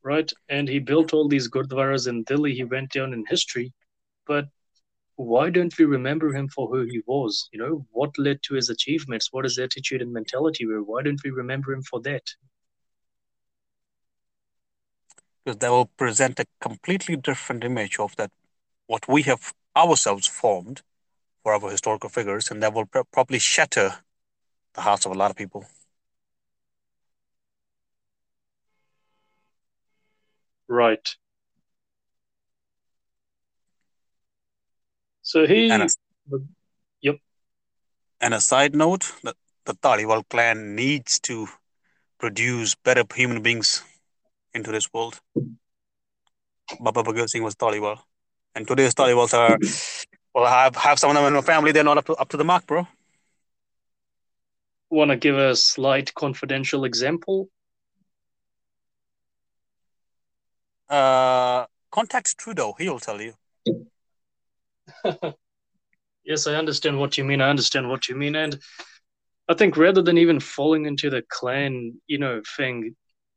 Right? And he built all these gurdwaras in Delhi. He went down in history. But why don't we remember him for who he was? You know, what led to his achievements? What his attitude and mentality were? Why don't we remember him for that? Because that will present a completely different image of that, what we have ourselves formed for our historical figures, and that will pr- probably shatter the hearts of a lot of people. Right. So he. And a, yep. And a side note, that the Dhaliwal clan needs to produce better human beings into this world. Baba Baghel Singh was Dhaliwal. And today's Dhaliwals are well, I have, have some of them in my family. They're not up to, up to the mark, bro. Want to give a slight confidential example? Uh, contact Trudeau. He'll tell you. yes, I understand what you mean. I understand what you mean. And I think rather than even falling into the clan, you know, thing,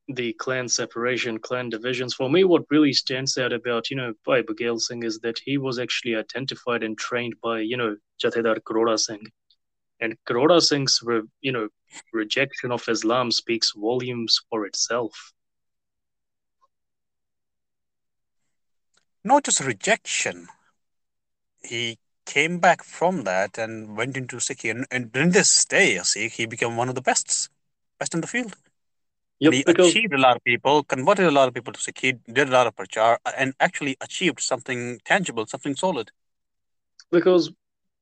the clan separation, clan divisions. For me, what really stands out about, you know, by Baghel Singh is that he was actually identified and trained by, you know, Jathedar Karora Singh. And Karora Singh's, re, you know, rejection of Islam speaks volumes for itself. Not just rejection. He came back from that and went into Sikh. And, and in this stay, Sikh, he became one of the best, best in the field. Yep, he because, achieved a lot of people, converted a lot of people to Sikh, did a lot of prachar, and actually achieved something tangible, something solid. Because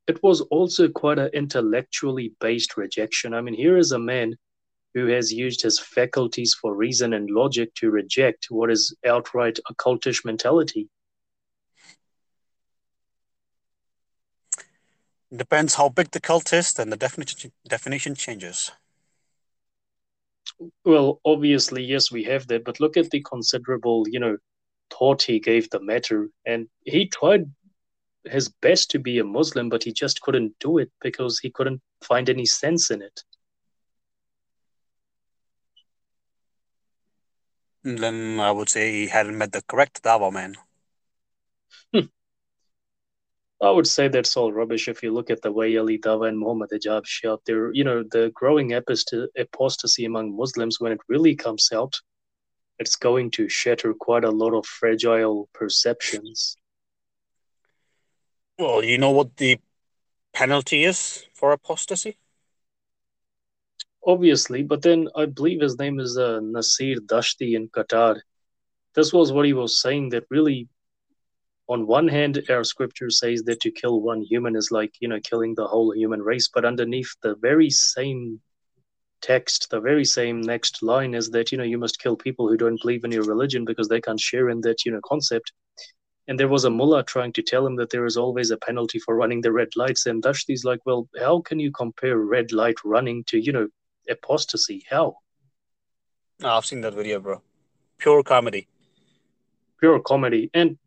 it was also quite an intellectually based rejection. I mean, here is a man who has used his faculties for reason and logic to reject what is outright occultish mentality. Depends how big the cult is, then the definition definition changes. Well, obviously, yes, we have that, but look at the considerable, you know, thought he gave the matter. And he tried his best to be a Muslim, but he just couldn't do it because he couldn't find any sense in it. Then I would say he hadn't met the correct Dawa man. I would say that's all rubbish if you look at the way Ali Dawah and Muhammad Hijab out there. You know, the growing apostasy among Muslims, when it really comes out, it's going to shatter quite a lot of fragile perceptions. Well, you know what the penalty is for apostasy? Obviously, but then I believe his name is uh, Nasir Dashti in Qatar. This was what he was saying that really on one hand, our scripture says that to kill one human is like, you know, killing the whole human race. But underneath the very same text, the very same next line is that, you know, you must kill people who don't believe in your religion because they can't share in that, you know, concept. And there was a mullah trying to tell him that there is always a penalty for running the red lights. And Dashti's like, well, how can you compare red light running to, you know, apostasy. How? Oh, I've seen that video, bro. Pure comedy. Pure comedy. And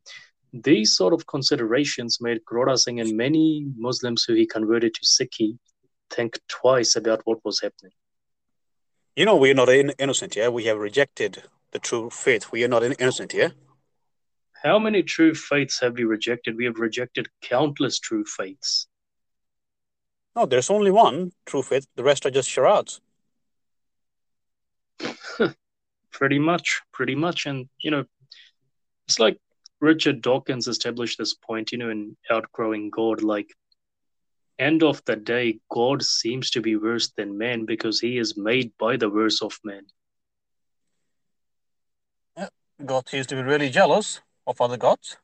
these sort of considerations made Karora Singh and many Muslims who he converted to Sikhi think twice about what was happening. You know, we're not in- innocent, yeah? We have rejected the true faith. We are not in- innocent, yeah? How many true faiths have we rejected? We have rejected countless true faiths. No, there's only one true faith. The rest are just charades. pretty much, pretty much. And, you know, it's like Richard Dawkins established this point, you know, in Outgrowing God, like, end of the day, God seems to be worse than man because he is made by the worst of men. Yeah, God seems to be really jealous of other gods.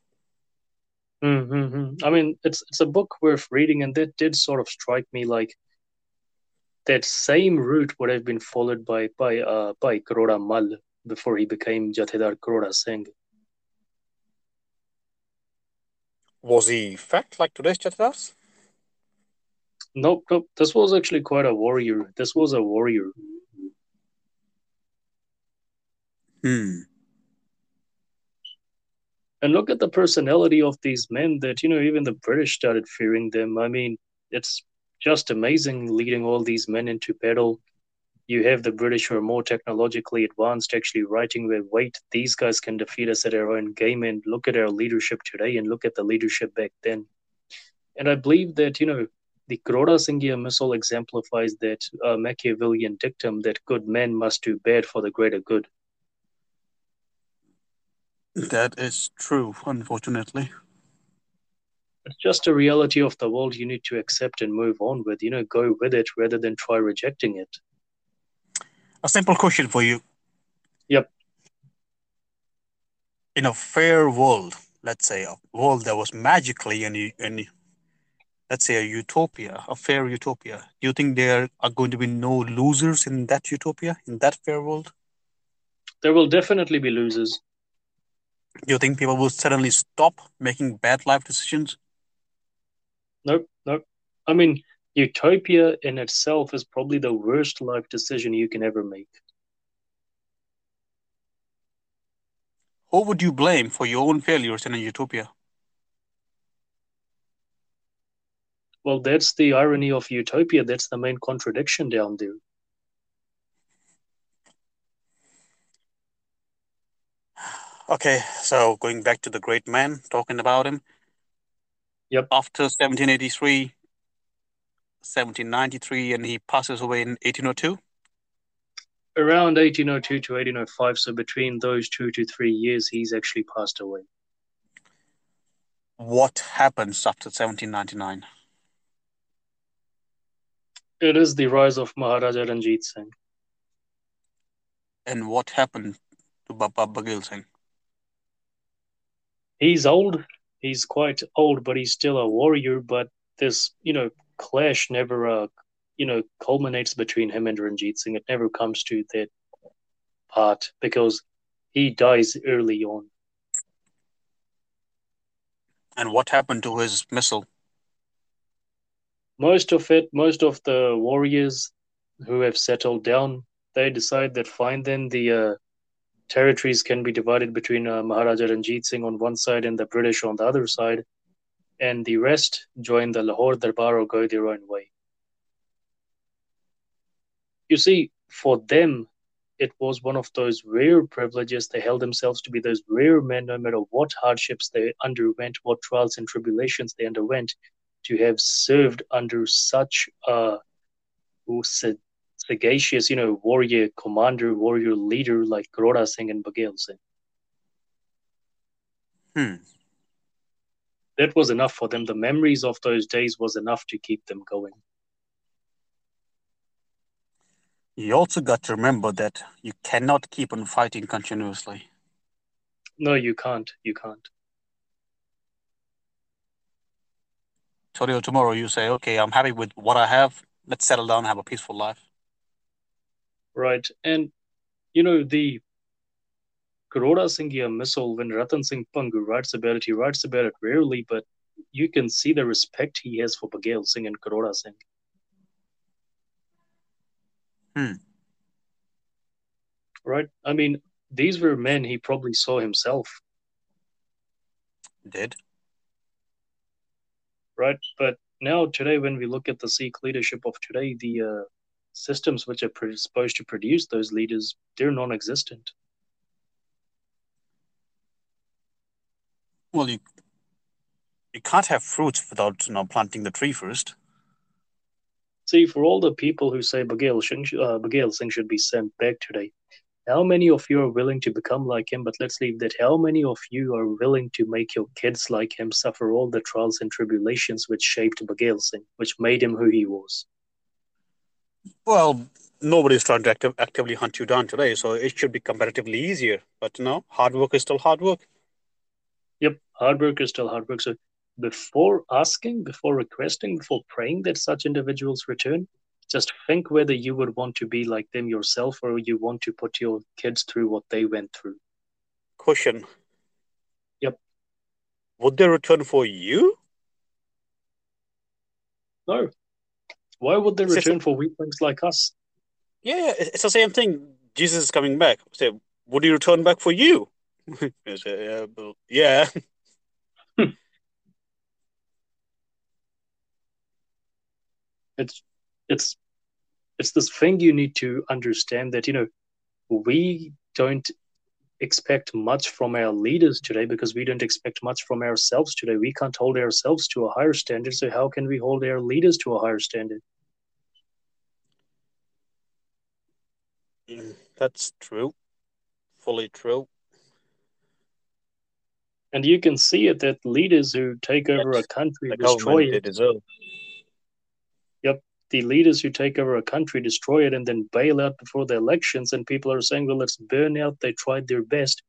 Mm-hmm. I mean, it's it's a book worth reading, and that did sort of strike me like that same route would have been followed by by uh by Karora Mal before he became Jathedar Karora Singh. Was he fat like today's Jathedars? Nope, nope. This was actually quite a warrior. This was a warrior. Hmm. And look at the personality of these men that, you know, even the British started fearing them. I mean, it's just amazing leading all these men into battle. You have the British who are more technologically advanced actually writing their weight. These guys can defeat us at our own game. And look at our leadership today and look at the leadership back then. And I believe that, you know, the Karora Singhia misl exemplifies that uh, Machiavellian dictum that good men must do bad for the greater good. That is true, unfortunately. It's just a reality of the world you need to accept and move on with. You know, go with it rather than try rejecting it. A simple question for you. Yep. In a fair world, let's say a world that was magically and and let's say a utopia, a fair utopia. Do you think there are going to be no losers in that utopia, in that fair world? There will definitely be losers. Do you think people will suddenly stop making bad life decisions? Nope, nope. I mean, utopia in itself is probably the worst life decision you can ever make. Who would you blame for your own failures in a utopia? Well, that's the irony of utopia. That's the main contradiction down there. Okay, so going back to the great man, talking about him. Yep. After 1783, 1793, and he passes away in 1802. Around 1802 to 1805, so between those two to three years, he's actually passed away. What happens after 1799? It is the rise of Maharaja Ranjit Singh. And what happened to Baba Baghel Singh? He's old. He's quite old, but he's still a warrior. But this, you know, clash never, uh, you know, culminates between him and Ranjit Singh. It never comes to that part because he dies early on. And what happened to his misl? Most of it, most of the warriors who have settled down, they decide that fine, then the uh, territories can be divided between uh, Maharaja Ranjit Singh on one side and the British on the other side, and the rest join the Lahore Darbar or go their own way. You see, for them, it was one of those rare privileges. They held themselves to be those rare men, no matter what hardships they underwent, what trials and tribulations they underwent, to have served under such a sagacious, you know, warrior commander, warrior leader like Karora Singh and Baghel Singh. Hmm. That was enough for them. The memories of those days was enough to keep them going. You also got to remember that you cannot keep on fighting continuously. No, you can't. You can't. Today or tomorrow, you say, okay, I'm happy with what I have. Let's settle down, and have a peaceful life. Right. And, you know, the Karora Singhia misl, when Ratan Singh Bhangu writes about it, he writes about it rarely, but you can see the respect he has for Baghel Singh and Karora Singh. Hmm. Right? I mean, these were men he probably saw himself. Did. Right? But now, today, when we look at the Sikh leadership of today, the uh, systems which are supposed to produce those leaders, they're non existent. Well, you you can't have fruits without you know planting the tree first. See, for all the people who say Baghel Singh, uh, Singh should be sent back today, how many of you are willing to become like him? But let's leave that. How many of you are willing to make your kids like him suffer all the trials and tribulations which shaped Baghel Singh, which made him who he was? Well, nobody's trying to active, actively hunt you down today, so it should be comparatively easier. But no, hard work is still hard work. Hard work is still hard work. So before asking, before requesting, before praying that such individuals return, just think whether you would want to be like them yourself or you want to put your kids through what they went through. Question. Yep. Would they return for you? No. Why would they return for weaklings like us? Yeah, it's the same thing. Jesus is coming back. Say, would he return back for you? Uh, yeah. It's it's it's this thing you need to understand that you know we don't expect much from our leaders today because we don't expect much from ourselves today. We can't hold ourselves to a higher standard so how can we hold our leaders to a higher standard? Mm, that's true. Fully true. And you can see it that leaders who take over a country destroy it. deserve the leaders who take over a country destroy it and then bail out before the elections and people are saying well let's burn out. They tried their best.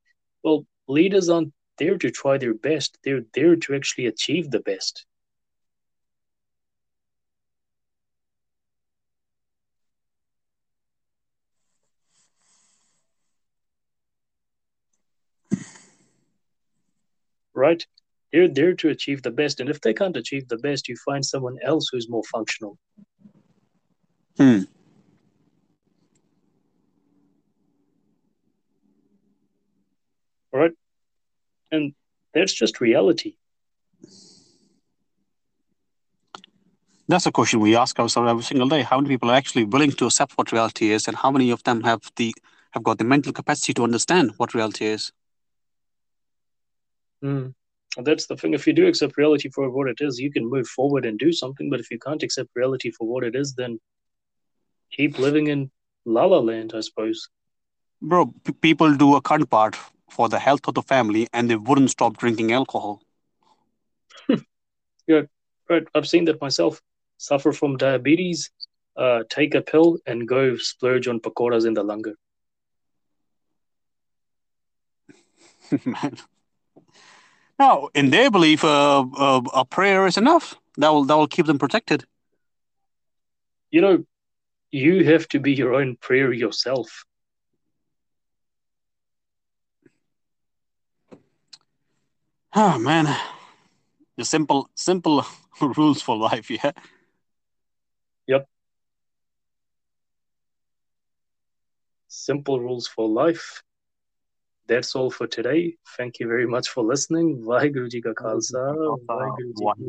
Well leaders aren't there to try their best. They're there to actually achieve the best. Right? They're there to achieve the best and if they can't achieve the best you find someone else who's more functional Hmm. Right? And that's just reality. That's a question we ask ourselves every single day. How many people are actually willing to accept what reality is, and how many of them have the have got the mental capacity to understand what reality is? Mm. That's the thing. If you do accept reality for what it is, you can move forward and do something. But if you can't accept reality for what it is, then keep living in La La Land, I suppose. Bro, p- people do akhand path for the health of the family and they wouldn't stop drinking alcohol. yeah, right. I've seen that myself. Suffer from diabetes, uh, take a pill, and go splurge on pakoras in the langar. Man. Now, in their belief, uh, uh, a prayer is enough. That will that will keep them protected. You know, you have to be your own prayer yourself. Oh man, the simple simple rules for life, yeah. Yep. Simple rules for life. That's all for today. Thank you very much for listening. Bye, Ka Khalsa, Vaheguru